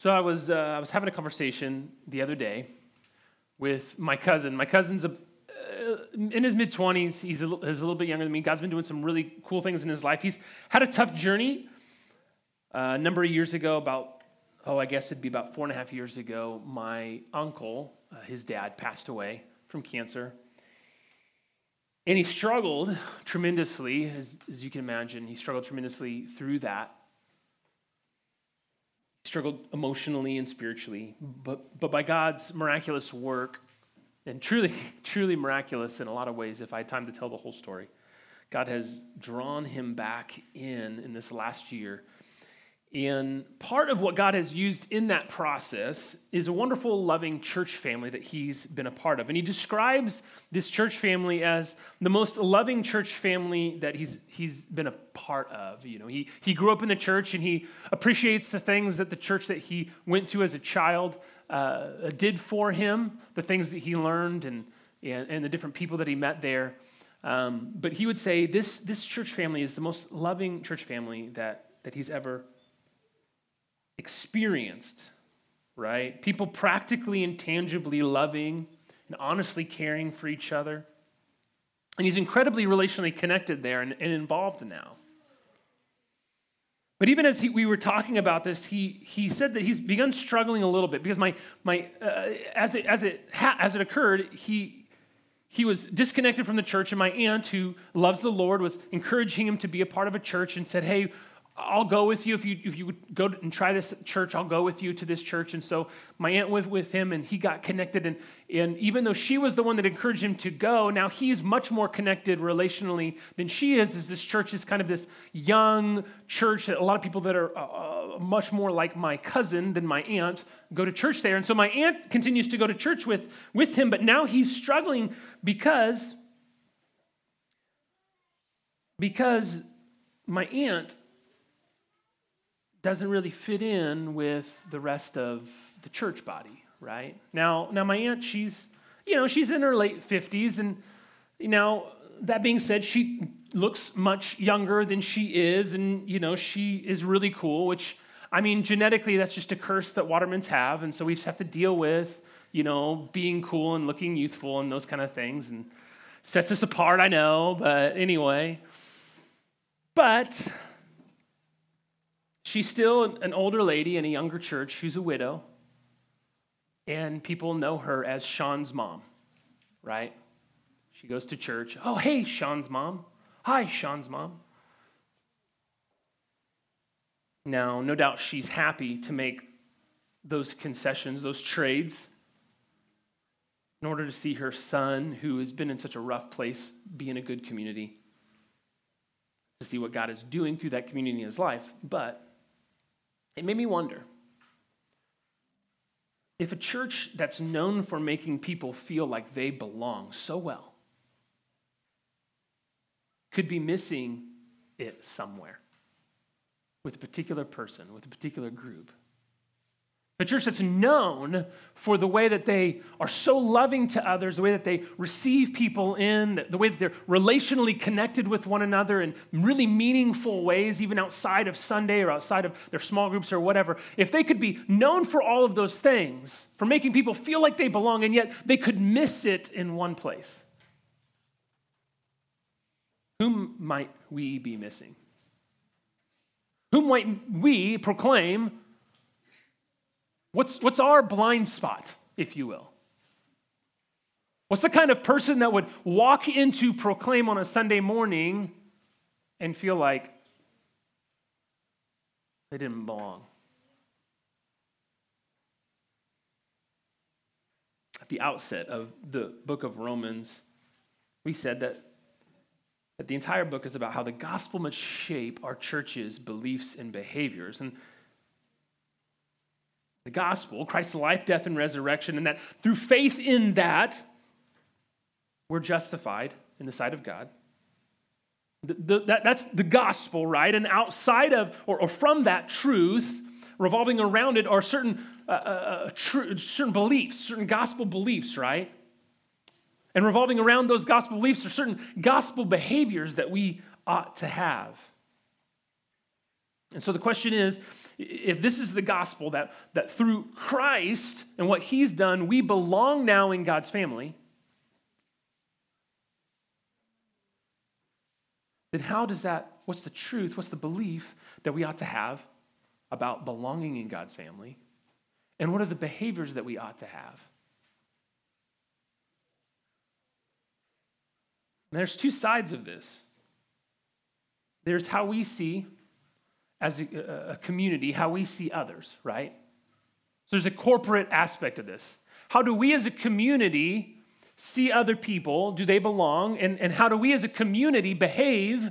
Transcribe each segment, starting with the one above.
So I was, uh, I was having a conversation the other day with my cousin. My cousin's a, uh, in his mid 20s. He's a, he's a little bit younger than me. God's been doing some really cool things in his life. He's had a tough journey. Uh, a number of years ago, about, oh, I guess it'd be about four and a half years ago, my uncle, uh, his dad, passed away from cancer. And he struggled tremendously, as, as you can imagine. He struggled tremendously through that struggled emotionally and spiritually, but, but by God's miraculous work, and truly, truly miraculous in a lot of ways, if I had time to tell the whole story, God has drawn him back in in this last year and part of what God has used in that process is a wonderful, loving church family that he's been a part of. And he describes this church family as the most loving church family that he's, he's been a part of. You know, he, he grew up in the church and he appreciates the things that the church that he went to as a child uh, did for him, the things that he learned and, and, and the different people that he met there. Um, but he would say this, this church family is the most loving church family that, that he's ever experienced, right? People practically and tangibly loving and honestly caring for each other. And he's incredibly relationally connected there and, and involved now. But even as he, we were talking about this, he, he said that he's begun struggling a little bit because my, my, uh, as, it, as, it ha- as it occurred, he, he was disconnected from the church, and my aunt, who loves the Lord, was encouraging him to be a part of a church and said, Hey, I'll go with you if you if you go and try this church. I'll go with you to this church. And so my aunt went with him, and he got connected. And and even though she was the one that encouraged him to go, now he's much more connected relationally than she is. Is this church is kind of this young church that a lot of people that are uh, uh, much more like my cousin than my aunt go to church there. And so my aunt continues to go to church with with him, but now he's struggling because because my aunt doesn't really fit in with the rest of the church body, right? Now, now my aunt, she's, you know, she's in her late 50s, and know, that being said, she looks much younger than she is, and you know, she is really cool, which I mean, genetically, that's just a curse that Watermans have, and so we just have to deal with, you know, being cool and looking youthful and those kind of things, and sets us apart, I know, but anyway. But She's still an older lady in a younger church. She's a widow. And people know her as Sean's mom, right? She goes to church. Oh, hey, Sean's mom. Hi, Sean's mom. Now, no doubt she's happy to make those concessions, those trades, in order to see her son, who has been in such a rough place, be in a good community, to see what God is doing through that community in his life. But it made me wonder if a church that's known for making people feel like they belong so well could be missing it somewhere with a particular person, with a particular group. A church that's known for the way that they are so loving to others, the way that they receive people in, the way that they're relationally connected with one another in really meaningful ways, even outside of Sunday or outside of their small groups or whatever. If they could be known for all of those things, for making people feel like they belong, and yet they could miss it in one place, whom might we be missing? Whom might we proclaim What's, what's our blind spot, if you will? What's the kind of person that would walk into Proclaim on a Sunday morning and feel like they didn't belong? At the outset of the book of Romans, we said that, that the entire book is about how the gospel must shape our church's beliefs and behaviors. And the gospel, Christ's life, death, and resurrection, and that through faith in that, we're justified in the sight of God. The, the, that, that's the gospel, right? And outside of or, or, from that truth, revolving around it are certain, uh, uh, uh tr- certain beliefs, certain gospel beliefs, right? And revolving around those gospel beliefs are certain gospel behaviors that we ought to have. And so the question is if this is the gospel that, that through Christ and what he's done, we belong now in God's family, then how does that, what's the truth, what's the belief that we ought to have about belonging in God's family? And what are the behaviors that we ought to have? And there's two sides of this. There's how we see, as a, a, community, how we see others, right? So there's a corporate aspect of this. How do we as a community see other people? Do they belong? And, and how do we as a community behave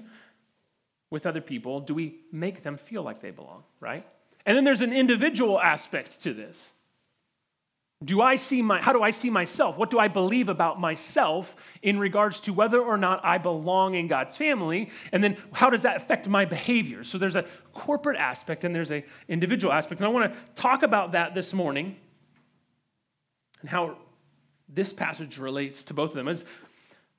with other people? Do we make them feel like they belong, right? And then there's an individual aspect to this. Do I see my how do I see myself? What do I believe about myself in regards to whether or not I belong in God's family? And then how does that affect my behavior? So there's a corporate aspect and there's a individual aspect. And I want to talk about that this morning and how this passage relates to both of them. As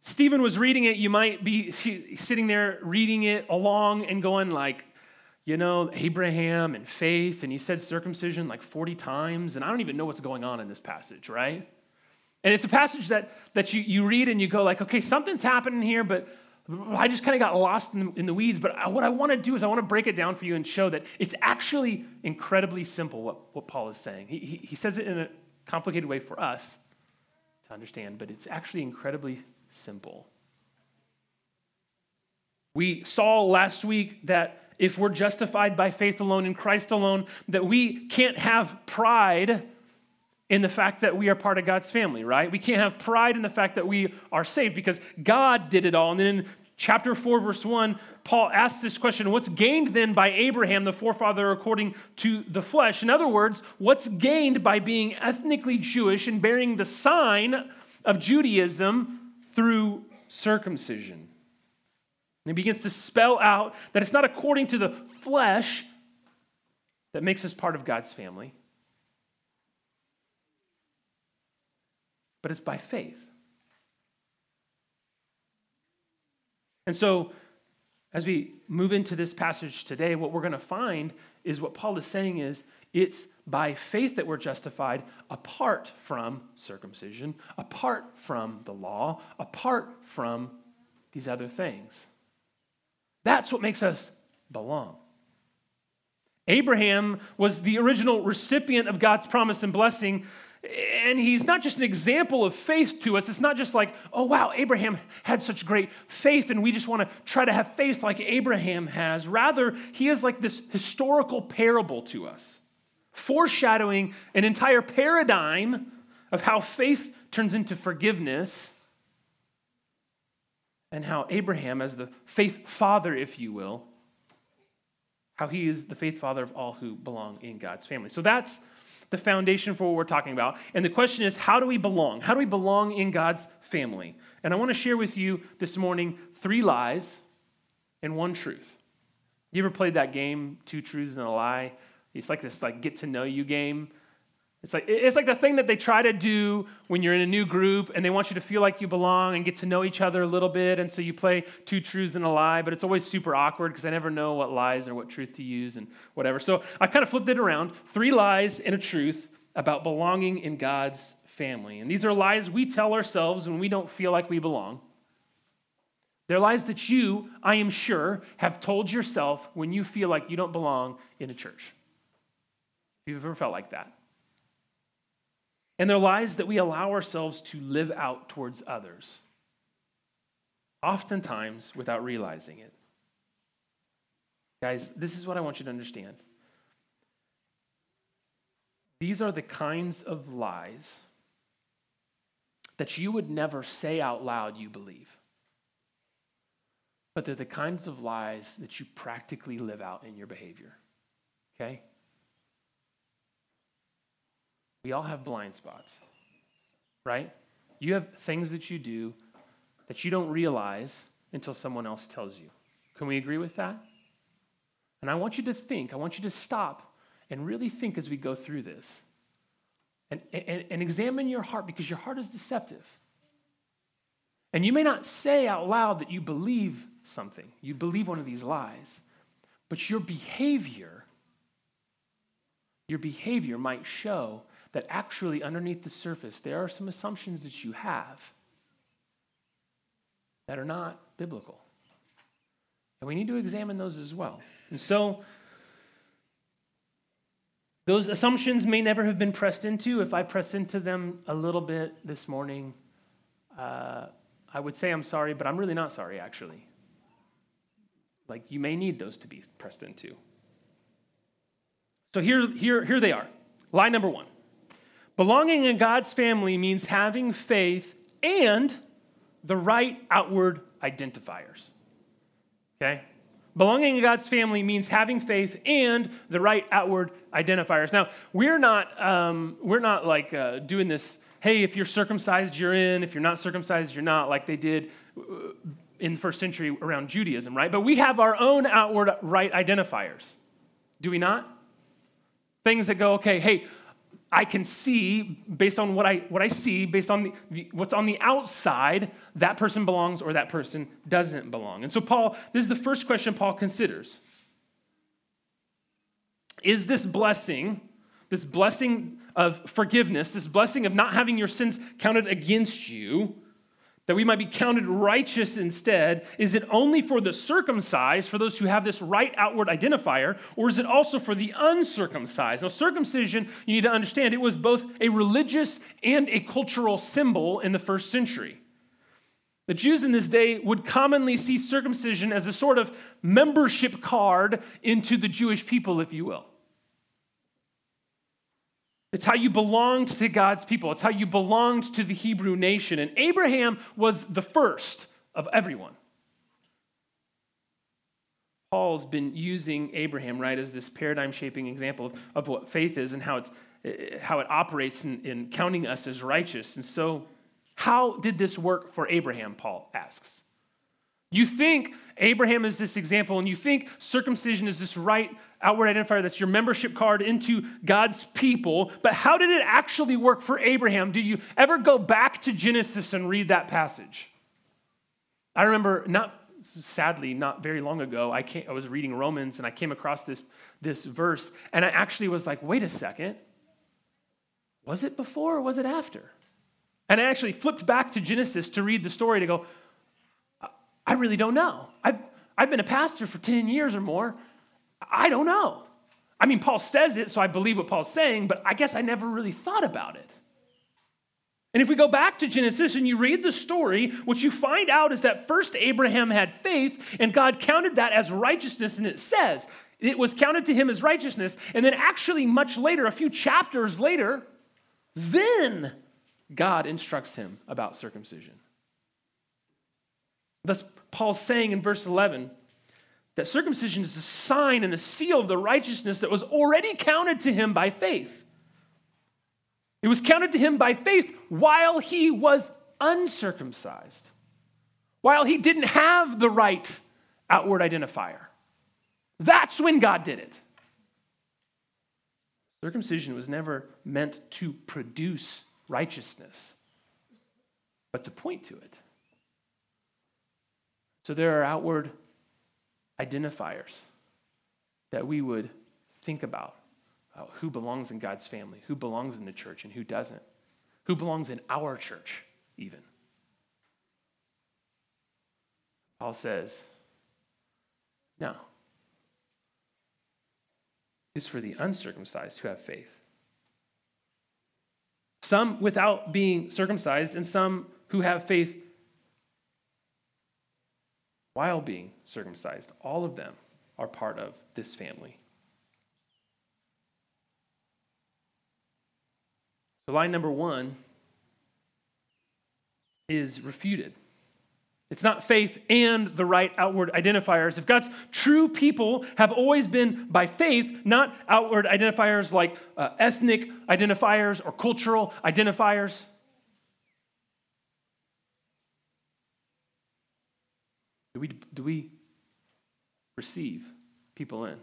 Stephen was reading it, you might be sitting there reading it along and going like, you know, Abraham and faith, and he said circumcision like 40 times, and I don't even know what's going on in this passage, right? And it's a passage that, that you, you read and you go like, okay, something's happening here, but I just kind of got lost in, in the weeds. But what I want to do is I want to break it down for you and show that it's actually incredibly simple what, what Paul is saying. He, he, he says it in a complicated way for us to understand, but it's actually incredibly simple. We saw last week that if we're justified by faith alone in Christ alone, that we can't have pride in the fact that we are part of God's family, right? We can't have pride in the fact that we are saved because God did it all. And then in chapter 4, verse 1, Paul asks this question What's gained then by Abraham, the forefather according to the flesh? In other words, what's gained by being ethnically Jewish and bearing the sign of Judaism through circumcision? And he begins to spell out that it's not according to the flesh that makes us part of God's family, but it's by faith. And so, as we move into this passage today, what we're going to find is what Paul is saying is it's by faith that we're justified apart from circumcision, apart from the law, apart from these other things. That's what makes us belong. Abraham was the original recipient of God's promise and blessing. And he's not just an example of faith to us. It's not just like, oh, wow, Abraham had such great faith, and we just want to try to have faith like Abraham has. Rather, he is like this historical parable to us, foreshadowing an entire paradigm of how faith turns into forgiveness and how Abraham, as the faith father, if you will, how he is the faith father of all who belong in God's family. So that's the foundation for what we're talking about. And the question is, how do we belong? How do we belong in God's family? And I want to share with you this morning three lies and one truth. You ever played that game, Two Truths and a Lie? It's like this like get to know you game it's like, it's like the thing that they try to do when you're in a new group and they want you to feel like you belong and get to know each other a little bit. And so you play two truths and a lie, but it's always super awkward because I never know what lies or what truth to use and whatever. So I kind of flipped it around three lies and a truth about belonging in God's family. And these are lies we tell ourselves when we don't feel like we belong. They're lies that you, I am sure, have told yourself when you feel like you don't belong in a church. If you've ever felt like that. And they're lies that we allow ourselves to live out towards others, oftentimes without realizing it. Guys, this is what I want you to understand. These are the kinds of lies that you would never say out loud you believe. But they're the kinds of lies that you practically live out in your behavior. Okay? We all have blind spots, right? You have things that you do that you don't realize until someone else tells you. Can we agree with that? And I want you to think, I want you to stop and really think as we go through this. And, and, and examine your heart because your heart is deceptive. And you may not say out loud that you believe something, you believe one of these lies, But your behavior, your behavior might show that actually underneath the surface, there are some assumptions that you have that are not biblical. And we need to examine those as well. And so, those assumptions may never have been pressed into. If I press into them a little bit this morning, uh, I would say I'm sorry, but I'm really not sorry, actually. Like, you may need those to be pressed into. So here, here, here they are. Lie number one Belonging in God's family means having faith and the right outward identifiers. Okay? Belonging in God's family means having faith and the right outward identifiers. Now, we're not, um, we're not like uh, doing this, hey, if you're circumcised, you're in. If you're not circumcised, you're not, like they did uh, in the first century around Judaism, right? But we have our own outward right identifiers. Do we not? Things that go, okay, hey, I can see based on what I, what I see, based on the, the, what's on the outside, that person belongs or that person doesn't belong. And so, Paul, this is the first question Paul considers. Is this blessing, this blessing of forgiveness, this blessing of not having your sins counted against you, that we might be counted righteous instead? Is it only for the circumcised, for those who have this right outward identifier, or is it also for the uncircumcised? Now, circumcision, you need to understand, it was both a religious and a cultural symbol in the first century. The Jews in this day would commonly see circumcision as a sort of membership card into the Jewish people, if you will. It's how you belonged to God's people. It's how you belonged to the Hebrew nation. And Abraham was the first of everyone. Paul's been using Abraham, right, as this paradigm shaping example of, of what faith is and how, it's, eh, how it operates in, in counting us as righteous. And so, how did this work for Abraham? Paul asks. You think Abraham is this example, and you think circumcision is this right outward identifier that's your membership card into God's people, but how did it actually work for Abraham? Do you ever go back to Genesis and read that passage? I remember, not sadly, not very long ago, I, I was reading Romans and I came across this, this verse, and I actually was like, wait a second. Was it before or was it after? And I actually flipped back to Genesis to read the story to go, I really don't know. I've, I've been a pastor for 10 years or more. I don't know. I mean, Paul says it, so I believe what Paul's saying, but I guess I never really thought about it. And if we go back to Genesis and you read the story, what you find out is that first Abraham had faith, and God counted that as righteousness, and it says it was counted to him as righteousness. And then, actually, much later, a few chapters later, then God instructs him about circumcision. Thus, Paul's saying in verse 11 that circumcision is a sign and a seal of the righteousness that was already counted to him by faith. It was counted to him by faith while he was uncircumcised, while he didn't have the right outward identifier. That's when God did it. Circumcision was never meant to produce righteousness, but to point to it. So there are outward identifiers that we would think about, about who belongs in God's family, who belongs in the church, and who doesn't, who belongs in our church, even. Paul says, no. Is for the uncircumcised who have faith. Some without being circumcised, and some who have faith while being circumcised. All of them are part of this family. So, line number one is refuted. It's not faith and the right outward identifiers. If God's true people have always been by faith, not outward identifiers like uh, ethnic identifiers or cultural identifiers, Do we, do we receive people in?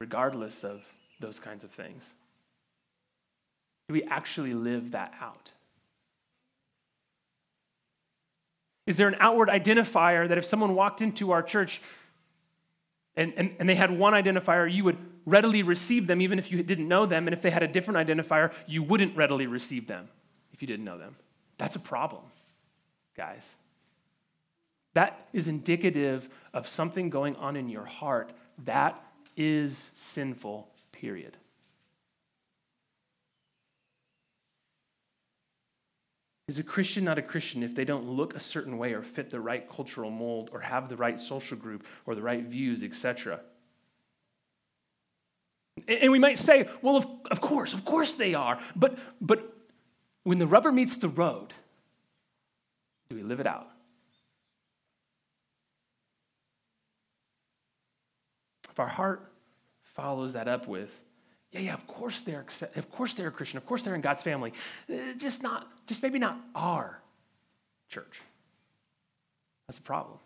Regardless of those kinds of things. Do we actually live that out? Is there an outward identifier that if someone walked into our church, and, and, and they had one identifier, you would readily receive them even if you didn't know them. And if they had a different identifier, you wouldn't readily receive them if you didn't know them. That's a problem, guys. That is indicative of something going on in your heart. That is sinful, period. Is a Christian not a Christian if they don't look a certain way or fit the right cultural mold or have the right social group or the right views, etc.? And we might say, well, of, of course, of course they are. But, but when the rubber meets the road, do we live it out? If our heart follows that up with, yeah, yeah, of course they're of course they're a Christian, of course they're in God's family. Uh, just not, just maybe not our church. That's a problem.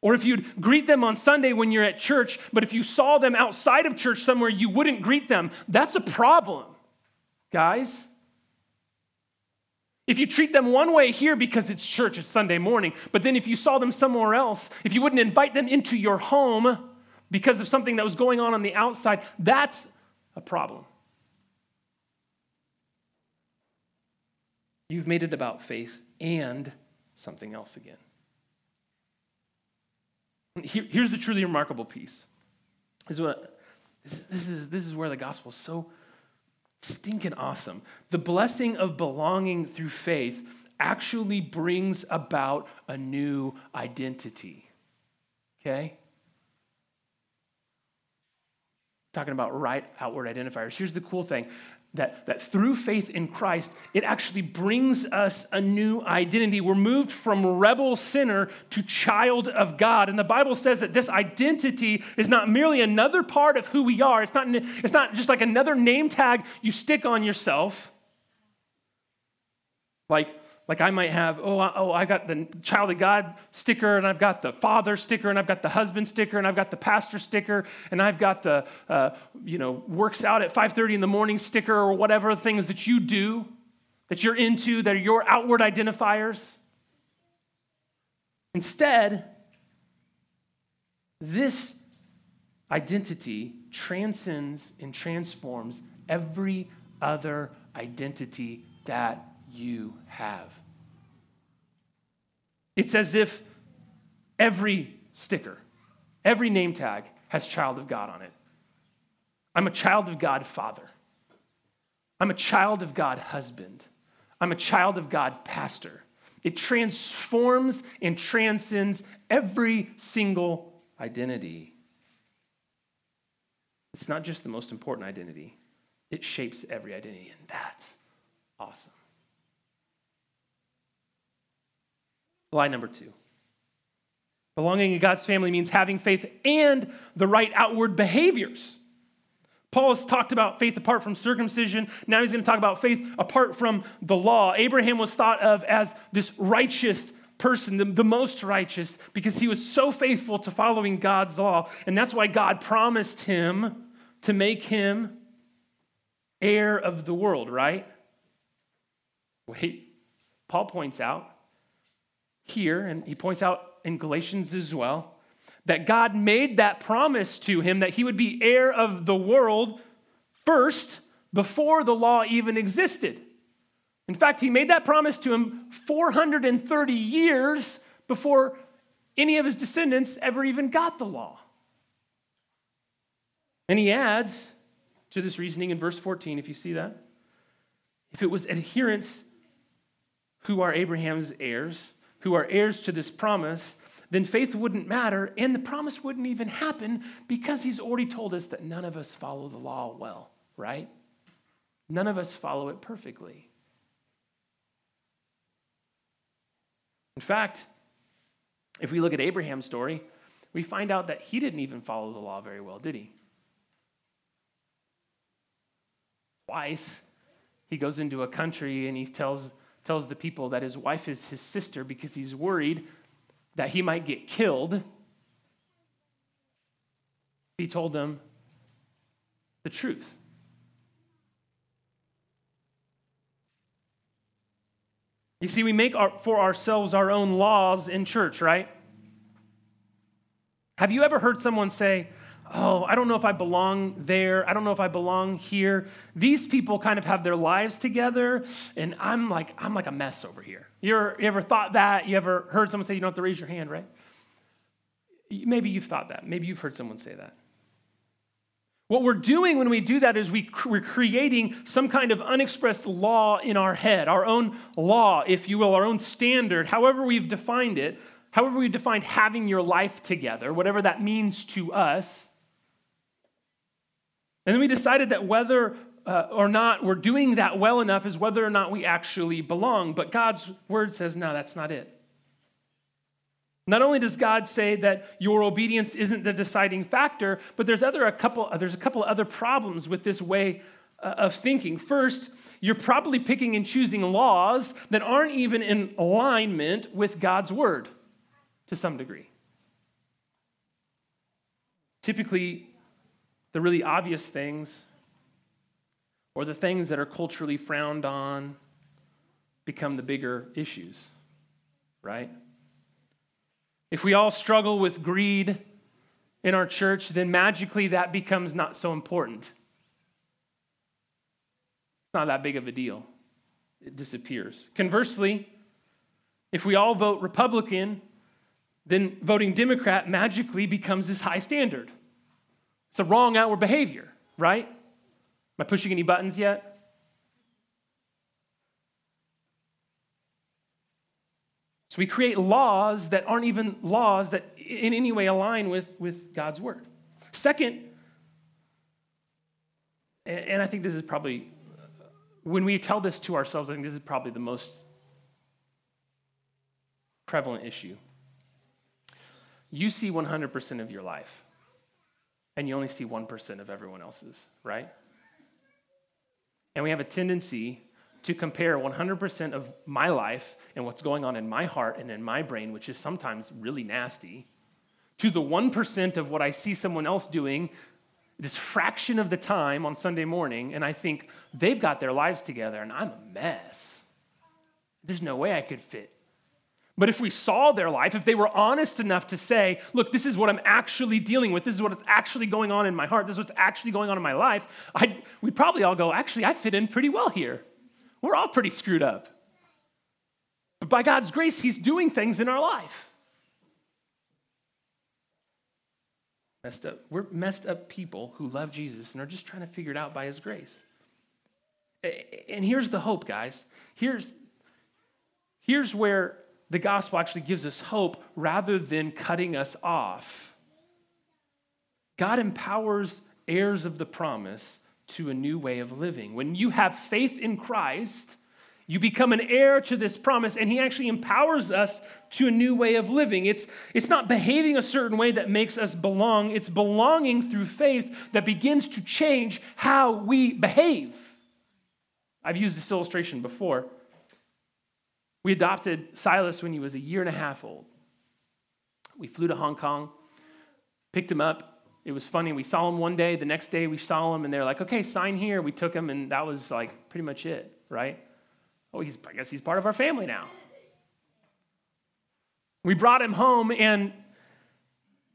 Or if you'd greet them on Sunday when you're at church, but if you saw them outside of church somewhere, you wouldn't greet them. That's a problem, guys. If you treat them one way here because it's church, it's Sunday morning, but then if you saw them somewhere else, if you wouldn't invite them into your home because of something that was going on on the outside, that's a problem. You've made it about faith and something else again. Here, here's the truly remarkable piece. This is, what, this, is, this, is, this is where the gospel is so stinking awesome. The blessing of belonging through faith actually brings about a new identity. Okay? Talking about right outward identifiers. Here's the cool thing that, that through faith in Christ, it actually brings us a new identity. We're moved from rebel sinner to child of God. And the Bible says that this identity is not merely another part of who we are, it's not, it's not just like another name tag you stick on yourself. Like, like I might have, oh, oh, I got the child of God sticker, and I've got the father sticker, and I've got the husband sticker, and I've got the pastor sticker, and I've got the, uh, you know, works out at 5:30 in the morning sticker, or whatever things that you do, that you're into, that are your outward identifiers. Instead, this identity transcends and transforms every other identity that you have. It's as if every sticker, every name tag has child of God on it. I'm a child of God father. I'm a child of God husband. I'm a child of God pastor. It transforms and transcends every single identity. It's not just the most important identity, it shapes every identity, and that's awesome. Lie number two. Belonging in God's family means having faith and the right outward behaviors. Paul has talked about faith apart from circumcision. Now he's going to talk about faith apart from the law. Abraham was thought of as this righteous person, the, the, most righteous, because he was so faithful to following God's law. And that's why God promised him to make him heir of the world, right? Wait, Paul points out here, and he points out in Galatians as well, that God made that promise to him that he would be heir of the world first before the law even existed. In fact, he made that promise to him 430 years before any of his descendants ever even got the law. And he adds to this reasoning in verse 14, if you see that. If it was adherents who are Abraham's heirs, who are heirs to this promise, then faith wouldn't matter and the promise wouldn't even happen because he's already told us that none of us follow the law well, right? None of us follow it perfectly. In fact, if we look at Abraham's story, we find out that he didn't even follow the law very well, did he? Twice, he goes into a country and he tells tells the people that his wife is his sister because he's worried that he might get killed. He told them the truth. You see, we make our, for ourselves our own laws in church, right? Have you ever heard someone say, Oh, I don't know if I belong there. I don't know if I belong here. These people kind of have their lives together, and I'm like, I'm like a mess over here. You ever, you ever thought that? You ever heard someone say you don't have to raise your hand, right? Maybe you've thought that. Maybe you've heard someone say that. What we're doing when we do that is we, we're creating some kind of unexpressed law in our head, our own law, if you will, our own standard, however we've defined it, however we've defined having your life together, whatever that means to us. And then we decided that whether uh, or not we're doing that well enough is whether or not we actually belong. But God's word says, no, that's not it. Not only does God say that your obedience isn't the deciding factor, but there's other a couple there's a couple other problems with this way uh, of thinking. First, you're probably picking and choosing laws that aren't even in alignment with God's word to some degree. Typically, the really obvious things or the things that are culturally frowned on become the bigger issues, right? If we all struggle with greed in our church, then magically that becomes not so important. It's not that big of a deal. It disappears. Conversely, if we all vote Republican, then voting Democrat magically becomes this high standard. It's a wrong outward behavior, right? Am I pushing any buttons yet? So we create laws that aren't even laws that in any way align with, with God's word. Second, and I think this is probably, when we tell this to ourselves, I think this is probably the most prevalent issue. You see 100% of your life, and you only see 1% of everyone else's, right? And we have a tendency to compare 100% of my life and what's going on in my heart and in my brain, which is sometimes really nasty, to the 1% of what I see someone else doing this fraction of the time on Sunday morning, and I think they've got their lives together and I'm a mess. There's no way I could fit. But if we saw their life, if they were honest enough to say, look, this is what I'm actually dealing with, this is what's actually going on in my heart, this is what's actually going on in my life, I'd, we'd probably all go, actually, I fit in pretty well here. We're all pretty screwed up. But by God's grace, He's doing things in our life. Messed up. We're messed up people who love Jesus and are just trying to figure it out by His grace. And here's the hope, guys. Here's, here's where the gospel actually gives us hope rather than cutting us off. God empowers heirs of the promise to a new way of living. When you have faith in Christ, you become an heir to this promise, and He actually empowers us to a new way of living. It's, it's not behaving a certain way that makes us belong, it's belonging through faith that begins to change how we behave. I've used this illustration before. We adopted Silas when he was a year and a half old. We flew to Hong Kong, picked him up, it was funny. We saw him one day. The next day we saw him, and they're like, "Okay, sign here." We took him, and that was like pretty much it, right? Oh, he's I guess he's part of our family now. We brought him home, and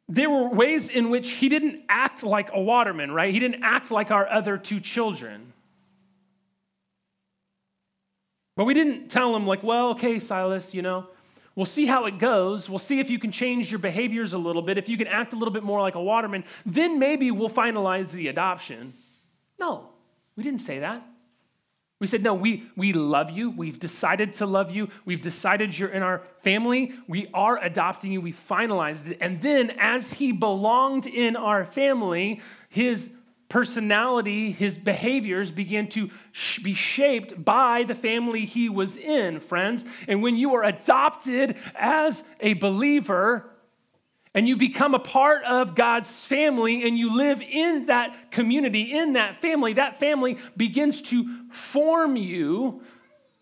there were ways in which he didn't act like a Waterman, right? He didn't act like our other two children. But we didn't tell him, like, well, okay, Silas, you know, We'll see how it goes. We'll see if you can change your behaviors a little bit, if you can act a little bit more like a Waterman. Then maybe we'll finalize the adoption. No, we didn't say that. We said, no, we, we love you. We've decided to love you. We've decided you're in our family. We are adopting you. We finalized it. And then, as he belonged in our family, his personality, his behaviors began to sh- be shaped by the family he was in, friends. And when you are adopted as a believer, and you become a part of God's family and you live in that community, in that family, that family begins to form you.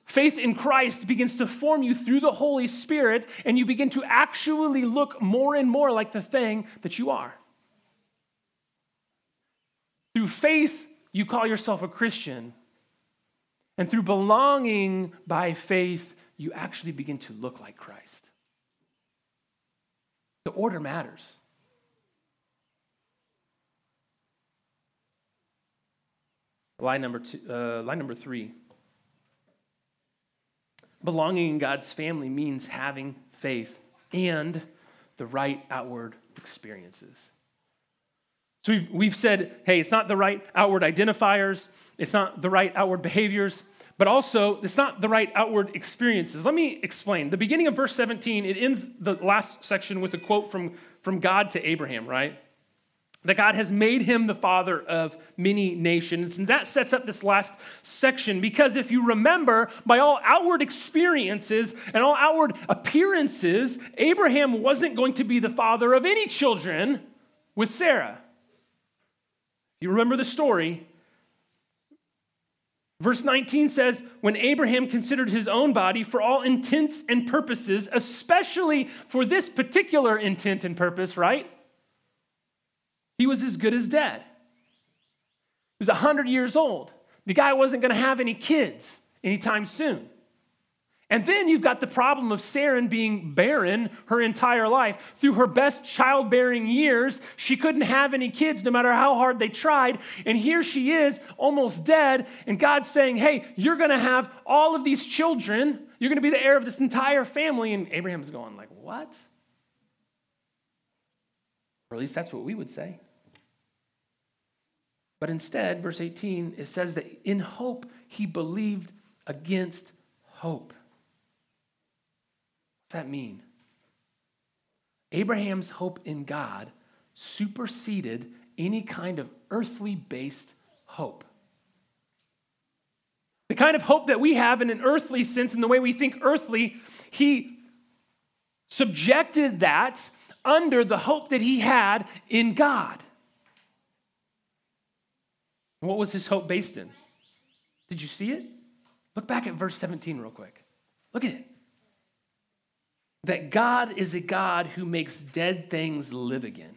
Faith in Christ begins to form you through the Holy Spirit, and you begin to actually look more and more like the thing that you are. Through faith, you call yourself a Christian. And through belonging by faith, you actually begin to look like Christ. The order matters. Line number, two, uh, line number three. Belonging in God's family means having faith and the right outward experiences. So we've, we've said, hey, it's not the right outward identifiers, it's not the right outward behaviors, but also it's not the right outward experiences. Let me explain. The beginning of verse 17, it ends the last section with a quote from, from God to Abraham, right? That God has made him the father of many nations. And that sets up this last section because if you remember, by all outward experiences and all outward appearances, Abraham wasn't going to be the father of any children with Sarah. You remember the story. Verse 19 says, When Abraham considered his own body for all intents and purposes, especially for this particular intent and purpose, right? He was as good as dead. He was 100 years old. The guy wasn't going to have any kids anytime soon. And then you've got the problem of Sarah being barren her entire life. Through her best childbearing years, she couldn't have any kids no matter how hard they tried. And here she is, almost dead. And God's saying, Hey, you're going to have all of these children. You're going to be the heir of this entire family. And Abraham's going, like, What? Or at least that's what we would say. But instead, verse 18, it says that in hope he believed against hope that mean? Abraham's hope in God superseded any kind of earthly based hope. The kind of hope that we have in an earthly sense, in the way we think earthly, he subjected that under the hope that he had in God. What was his hope based in? Did you see it? Look back at verse 17 real quick. Look at it that God is a God who makes dead things live again.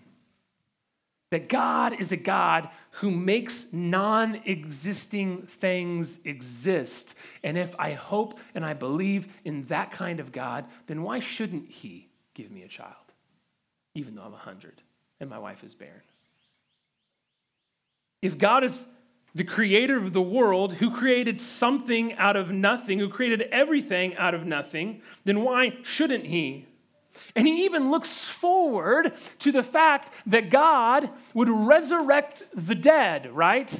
That God is a God who makes non existing things exist. And if I hope and I believe in that kind of God, then why shouldn't He give me a child, even though I'm 100 and my wife is barren? If God is the creator of the world, who created something out of nothing, who created everything out of nothing, then why shouldn't he? And he even looks forward to the fact that God would resurrect the dead, right?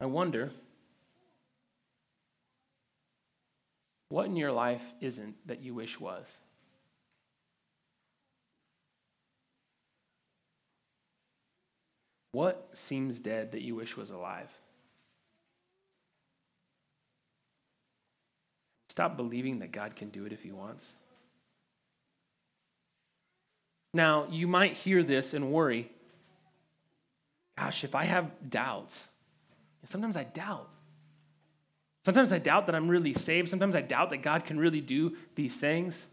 I wonder what in your life isn't that you wish was? What seems dead that you wish was alive? Stop believing that God can do it if He wants. Now, you might hear this and worry gosh, if I have doubts, sometimes I doubt. Sometimes I doubt that I'm really saved. Sometimes I doubt that God can really do these things.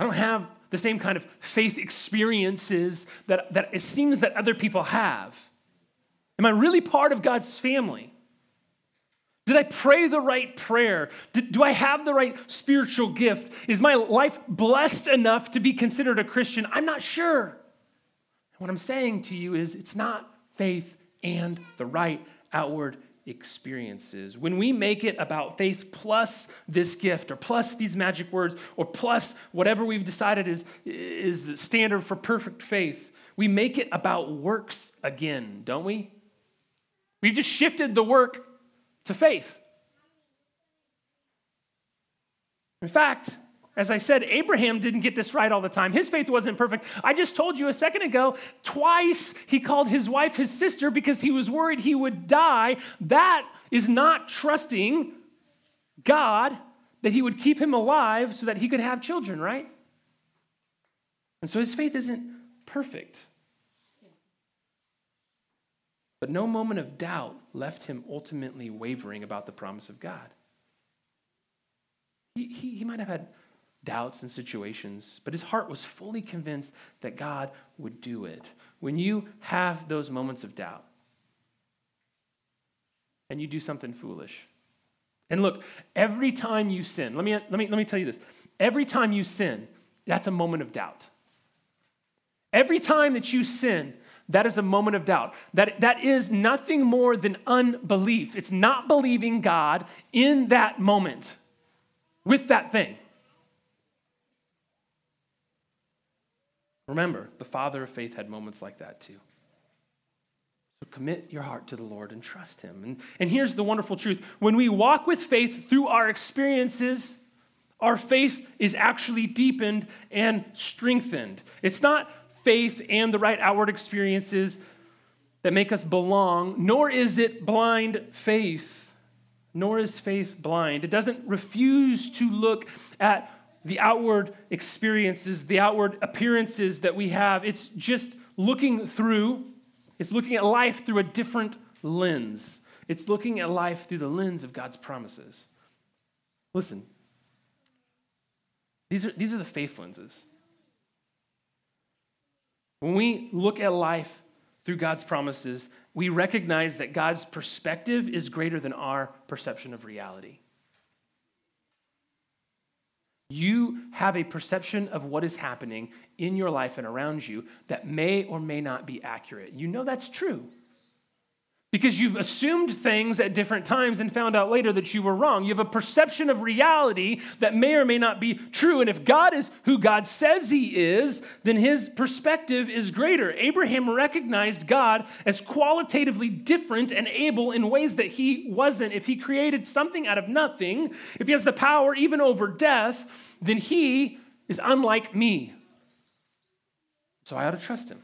I don't have the same kind of faith experiences that, that it seems that other people have? Am I really part of God's family? Did I pray the right prayer? Do I have the right spiritual gift? Is my life blessed enough to be considered a Christian? I'm not sure. What I'm saying to you is it's not faith and the right outward experiences. When we make it about faith plus this gift or plus these magic words or plus whatever we've decided is, is the standard for perfect faith, we make it about works again, don't we? We've just shifted the work to faith. In fact, as I said, Abraham didn't get this right all the time. His faith wasn't perfect. I just told you a second ago, twice he called his wife his sister because he was worried he would die. That is not trusting God that he would keep him alive so that he could have children, right? And so his faith isn't perfect. But no moment of doubt left him ultimately wavering about the promise of God. He, he, he might have had doubts and situations, but his heart was fully convinced that God would do it. When you have those moments of doubt and you do something foolish And look, every time you sin, let me, let me, let me tell you this every time you sin, that's a moment of doubt. Every time that you sin, that is a moment of doubt. That, that is nothing more than unbelief. It's not believing God in that moment with that thing. Remember, the father of faith had moments like that too. So commit your heart to the Lord and trust Him. And, and here's the wonderful truth when we walk with faith through our experiences, our faith is actually deepened and strengthened. It's not faith and the right outward experiences that make us belong, nor is it blind faith, nor is faith blind. It doesn't refuse to look at the outward experiences, the outward appearances that we have. It's just looking through, it's looking at life through a different lens. It's looking at life through the lens of God's promises. Listen, these are, these are the faith lenses. When we look at life through God's promises, we recognize that God's perspective is greater than our perception of reality. You have a perception of what is happening in your life and around you that may or may not be accurate. You know that's true because you've assumed things at different times and found out later that you were wrong. You have a perception of reality that may or may not be true. And if God is who God says he is, then his perspective is greater. Abraham recognized God as qualitatively different and able in ways that he wasn't. If he created something out of nothing, if he has the power even over death, then he is unlike me. So I ought to trust him.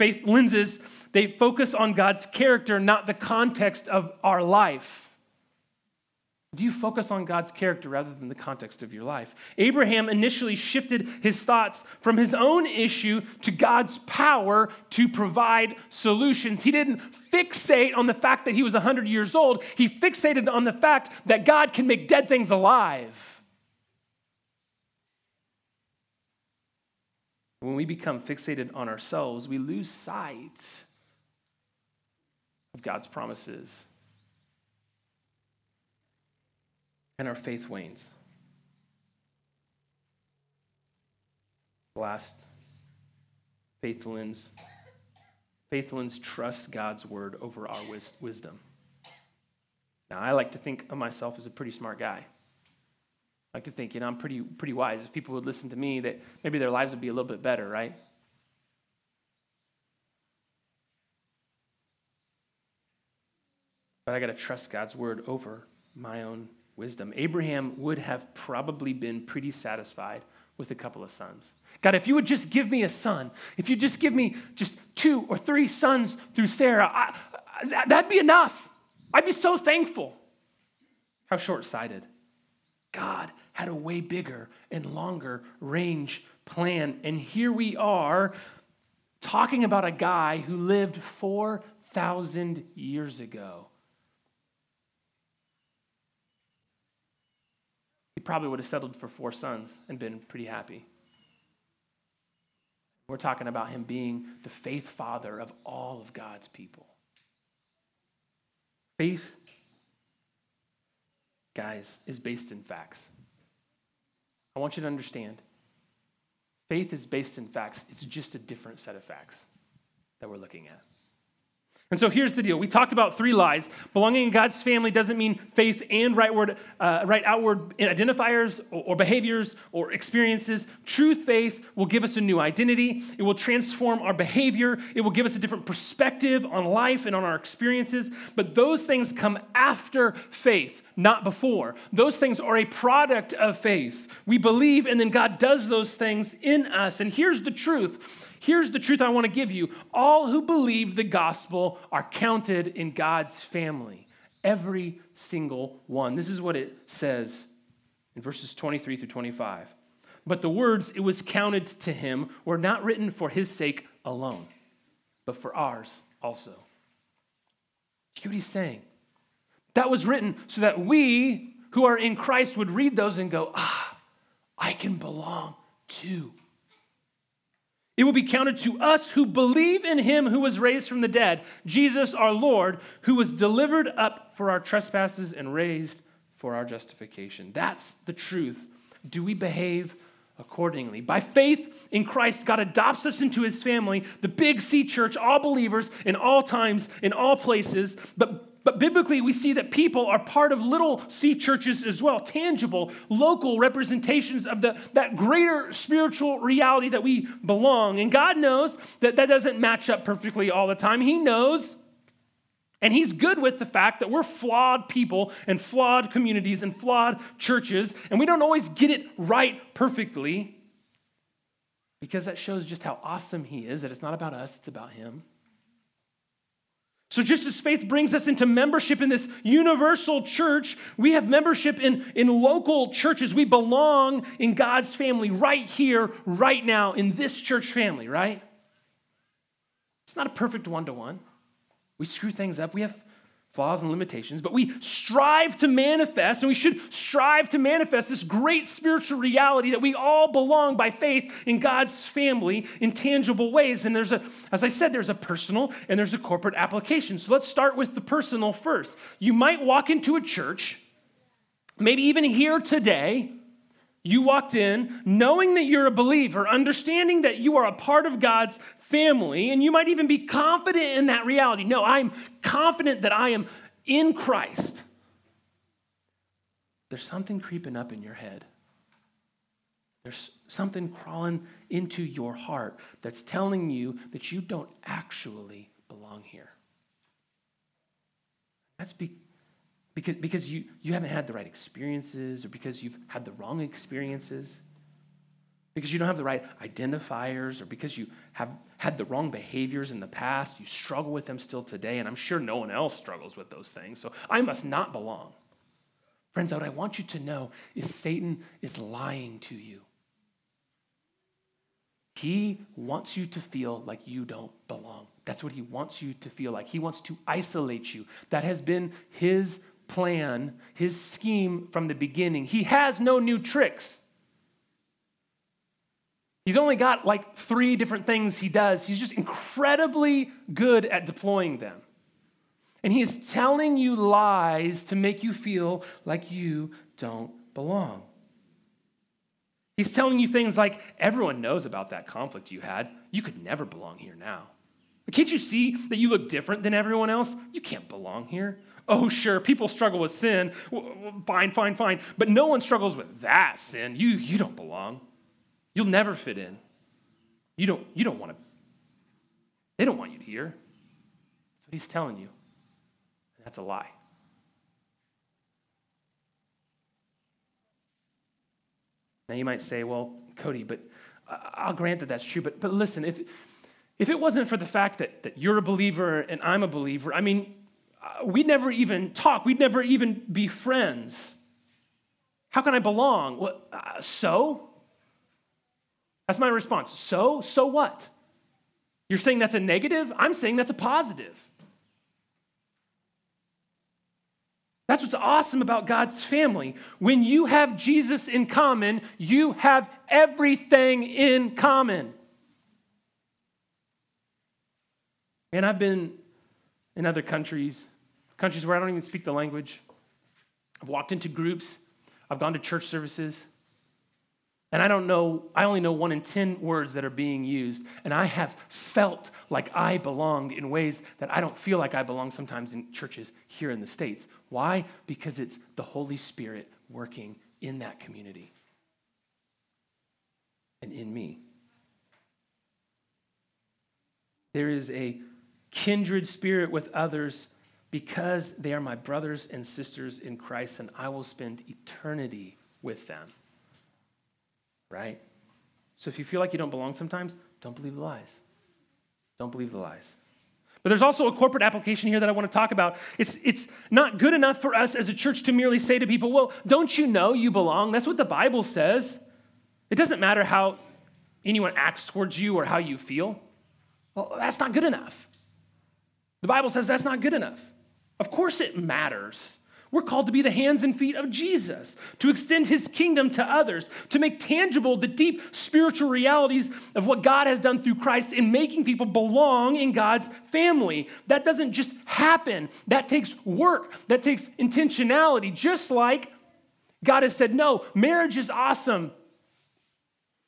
Faith lenses, they focus on God's character, not the context of our life. Do you focus on God's character rather than the context of your life? Abraham initially shifted his thoughts from his own issue to God's power to provide solutions. He didn't fixate on the fact that he was 100 years old, he fixated on the fact that God can make dead things alive. When we become fixated on ourselves, we lose sight of God's promises. And our faith wanes. Last, faithfulness. Faithfulness trusts God's word over our wisdom. Now, I like to think of myself as a pretty smart guy. I like to think, you know, I'm pretty, pretty wise. If people would listen to me, that maybe their lives would be a little bit better, right? But I got to trust God's word over my own wisdom. Abraham would have probably been pretty satisfied with a couple of sons. God, if you would just give me a son, if you just give me just two or three sons through Sarah, I, I, that'd be enough. I'd be so thankful. How short sighted. God had a way bigger and longer range plan. And here we are talking about a guy who lived 4,000 years ago. He probably would have settled for four sons and been pretty happy. We're talking about him being the faith father of all of God's people. Faith, guys, is based in facts. I want you to understand faith is based in facts, it's just a different set of facts that we're looking at. And so here's the deal. We talked about three lies. Belonging in God's family doesn't mean faith and rightward, uh, right outward identifiers or, or behaviors or experiences. True faith will give us a new identity. It will transform our behavior. It will give us a different perspective on life and on our experiences. But those things come after faith, not before. Those things are a product of faith. We believe, and then God does those things in us. And here's the truth Here's the truth I want to give you all who believe the gospel are counted in God's family. Every single one. This is what it says in verses 23 through 25. But the words, it was counted to him, were not written for his sake alone, but for ours also. Do you what he's saying? That was written so that we who are in Christ would read those and go, ah, I can belong too. It will be counted to us who believe in him who was raised from the dead, Jesus our Lord, who was delivered up for our trespasses and raised for our justification. That's the truth. Do we behave accordingly? By faith in Christ, God adopts us into his family, the big C church, all believers in all times, in all places. But but biblically, we see that people are part of little C churches as well, tangible, local representations of the, that greater spiritual reality that we belong. And God knows that that doesn't match up perfectly all the time. He knows, and He's good with the fact that we're flawed people and flawed communities and flawed churches, and we don't always get it right perfectly because that shows just how awesome He is, that it's not about us, it's about Him. So, just as faith brings us into membership in this universal church, we have membership in, in local churches. We belong in God's family right here, right now, in this church family, right? It's not a perfect one to one. We screw things up. We have flaws and limitations, but we strive to manifest, and we should strive to manifest this great spiritual reality that we all belong by faith in God's family in tangible ways. And there's a, as I said, there's a personal and there's a corporate application. So let's start with the personal first. You might walk into a church, maybe even here today. You walked in knowing that you're a believer, understanding that you are a part of God's family, and you might even be confident in that reality. No, I'm confident that I am in Christ. There's something creeping up in your head. There's something crawling into your heart that's telling you that you don't actually belong here. That's be, because, because you, you haven't had the right experiences or because you've had the wrong experiences because you don't have the right identifiers or because you have had the wrong behaviors in the past, you struggle with them still today, and I'm sure no one else struggles with those things. So I must not belong. Friends, what I want you to know is Satan is lying to you. He wants you to feel like you don't belong. That's what he wants you to feel like. He wants to isolate you. That has been his plan, his scheme from the beginning. He has no new tricks. He's only got like three different things he does. He's just incredibly good at deploying them. And he is telling you lies to make you feel like you don't belong. He's telling you things like everyone knows about that conflict you had. You could never belong here now. Can't you see that you look different than everyone else? You can't belong here. Oh, sure, people struggle with sin. Fine, fine, fine. But no one struggles with that sin. You, you don't belong. You'll never fit in. You don't, you don't want to, they don't want you to hear. That's what he's telling you. That's a lie. Now you might say, well, Cody, but I'll grant that that's true. But, but listen, if, if it wasn't for the fact that, that you're a believer and I'm a believer, I mean, uh, we'd never even talk. We'd never even be friends. How can I belong? Uh, so? That's my response. So, so what? You're saying that's a negative? I'm saying that's a positive. That's what's awesome about God's family. When you have Jesus in common, you have everything in common. And I've been in other countries, countries where I don't even speak the language. I've walked into groups, I've gone to church services. And I don't know, I only know one in 10 words that are being used. And I have felt like I belonged in ways that I don't feel like I belong sometimes in churches here in the States. Why? Because it's the Holy Spirit working in that community and in me. There is a kindred spirit with others because they are my brothers and sisters in Christ, and I will spend eternity with them right? So if you feel like you don't belong sometimes, don't believe the lies. Don't believe the lies. But there's also a corporate application here that I want to talk about. It's, it's not good enough for us as a church to merely say to people, well, don't you know you belong? That's what the Bible says. It doesn't matter how anyone acts towards you or how you feel. Well, that's not good enough. The Bible says that's not good enough. Of course, it matters We're called to be the hands and feet of Jesus, to extend his kingdom to others, to make tangible the deep spiritual realities of what God has done through Christ in making people belong in God's family. That doesn't just happen, that takes work, that takes intentionality, just like God has said, No, marriage is awesome.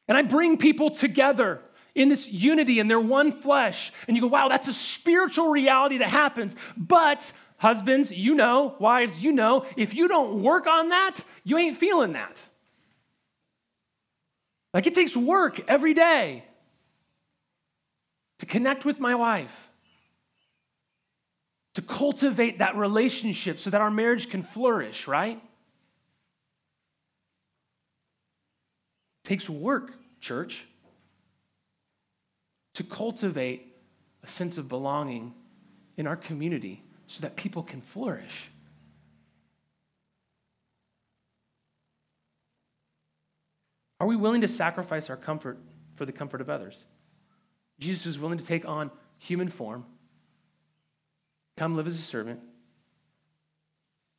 And I bring people together in this unity and they're one flesh. And you go, wow, that's a spiritual reality that happens. But Husbands, you know, wives, you know, if you don't work on that, you ain't feeling that. Like it takes work every day to connect with my wife, to cultivate that relationship so that our marriage can flourish, right? It takes work, church, to cultivate a sense of belonging in our community so that people can flourish. Are we willing to sacrifice our comfort for the comfort of others? Jesus was willing to take on human form, come live as a servant,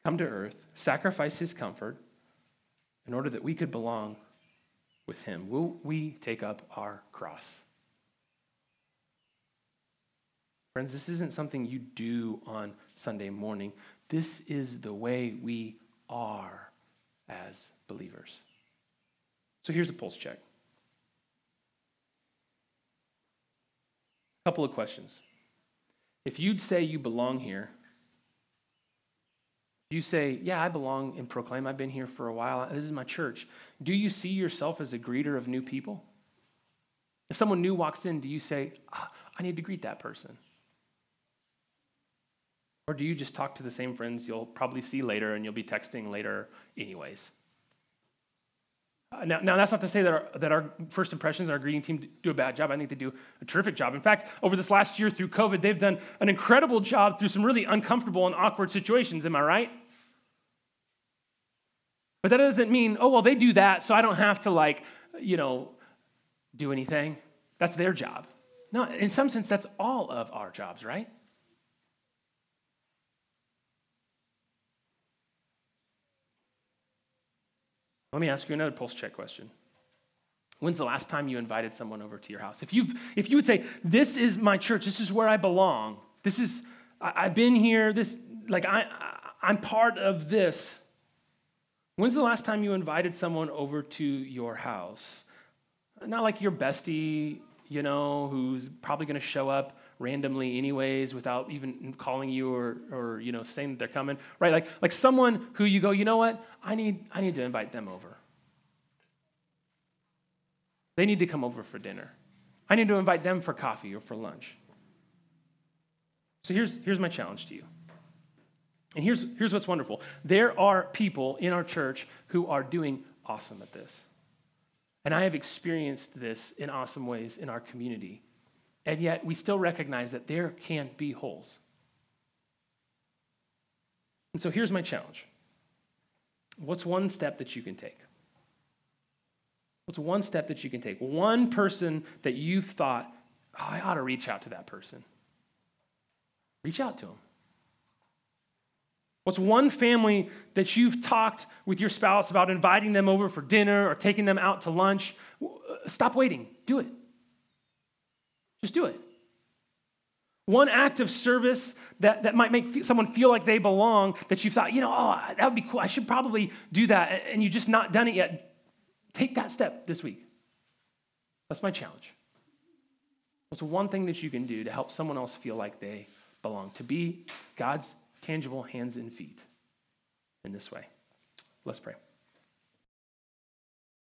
come to earth, sacrifice his comfort in order that we could belong with him. Will we take up our cross? Friends, this isn't something you do on Sunday morning. This is the way we are as believers. So here's a pulse check. A couple of questions. If you'd say you belong here, you say, Yeah, I belong in Proclaim. I've been here for a while. This is my church. Do you see yourself as a greeter of new people? If someone new walks in, do you say, oh, I need to greet that person? Or do you just talk to the same friends you'll probably see later and you'll be texting later, anyways? Now, now, that's not to say that our, that our first impressions, our greeting team do a bad job. I think they do a terrific job. In fact, over this last year through COVID, they've done an incredible job through some really uncomfortable and awkward situations. Am I right? But that doesn't mean, oh, well, they do that, so I don't have to, like, you know, do anything. That's their job. No, in some sense, that's all of our jobs, right? Let me ask you another pulse check question. When's the last time you invited someone over to your house? If you if you would say, "This is my church. This is where I belong. This is I, have been here. This like I, I I'm part of this." When's the last time you invited someone over to your house? Not like your bestie, you know, who's probably going to show up randomly anyways without even calling you or, or you know saying that they're coming right? Like like someone who you go you know what? I need i need to invite them over. They need to come over for dinner. I need to invite them for coffee or for lunch. So here's here's my challenge to you. And here's here's what's wonderful. There are people in our church who are doing awesome at this. And i have experienced this in awesome ways in our community and yet, we still recognize that there can be holes. And so here's my challenge What's one step that you can take? What's one step that you can take? One person that you've thought, oh, I ought to reach out to that person. Reach out to them. What's one family that you've talked with your spouse about inviting them over for dinner or taking them out to lunch? Uh, stop waiting. Do it. Just do it. One act of service that, that might make someone feel like they belong, that you thought, you know, oh, that would be cool. I should probably do that. And you've just not done it yet. Take that step this week. That's my challenge. What's one thing that you can do to help someone else feel like they belong? To be God's tangible hands and feet in this way. Let's pray.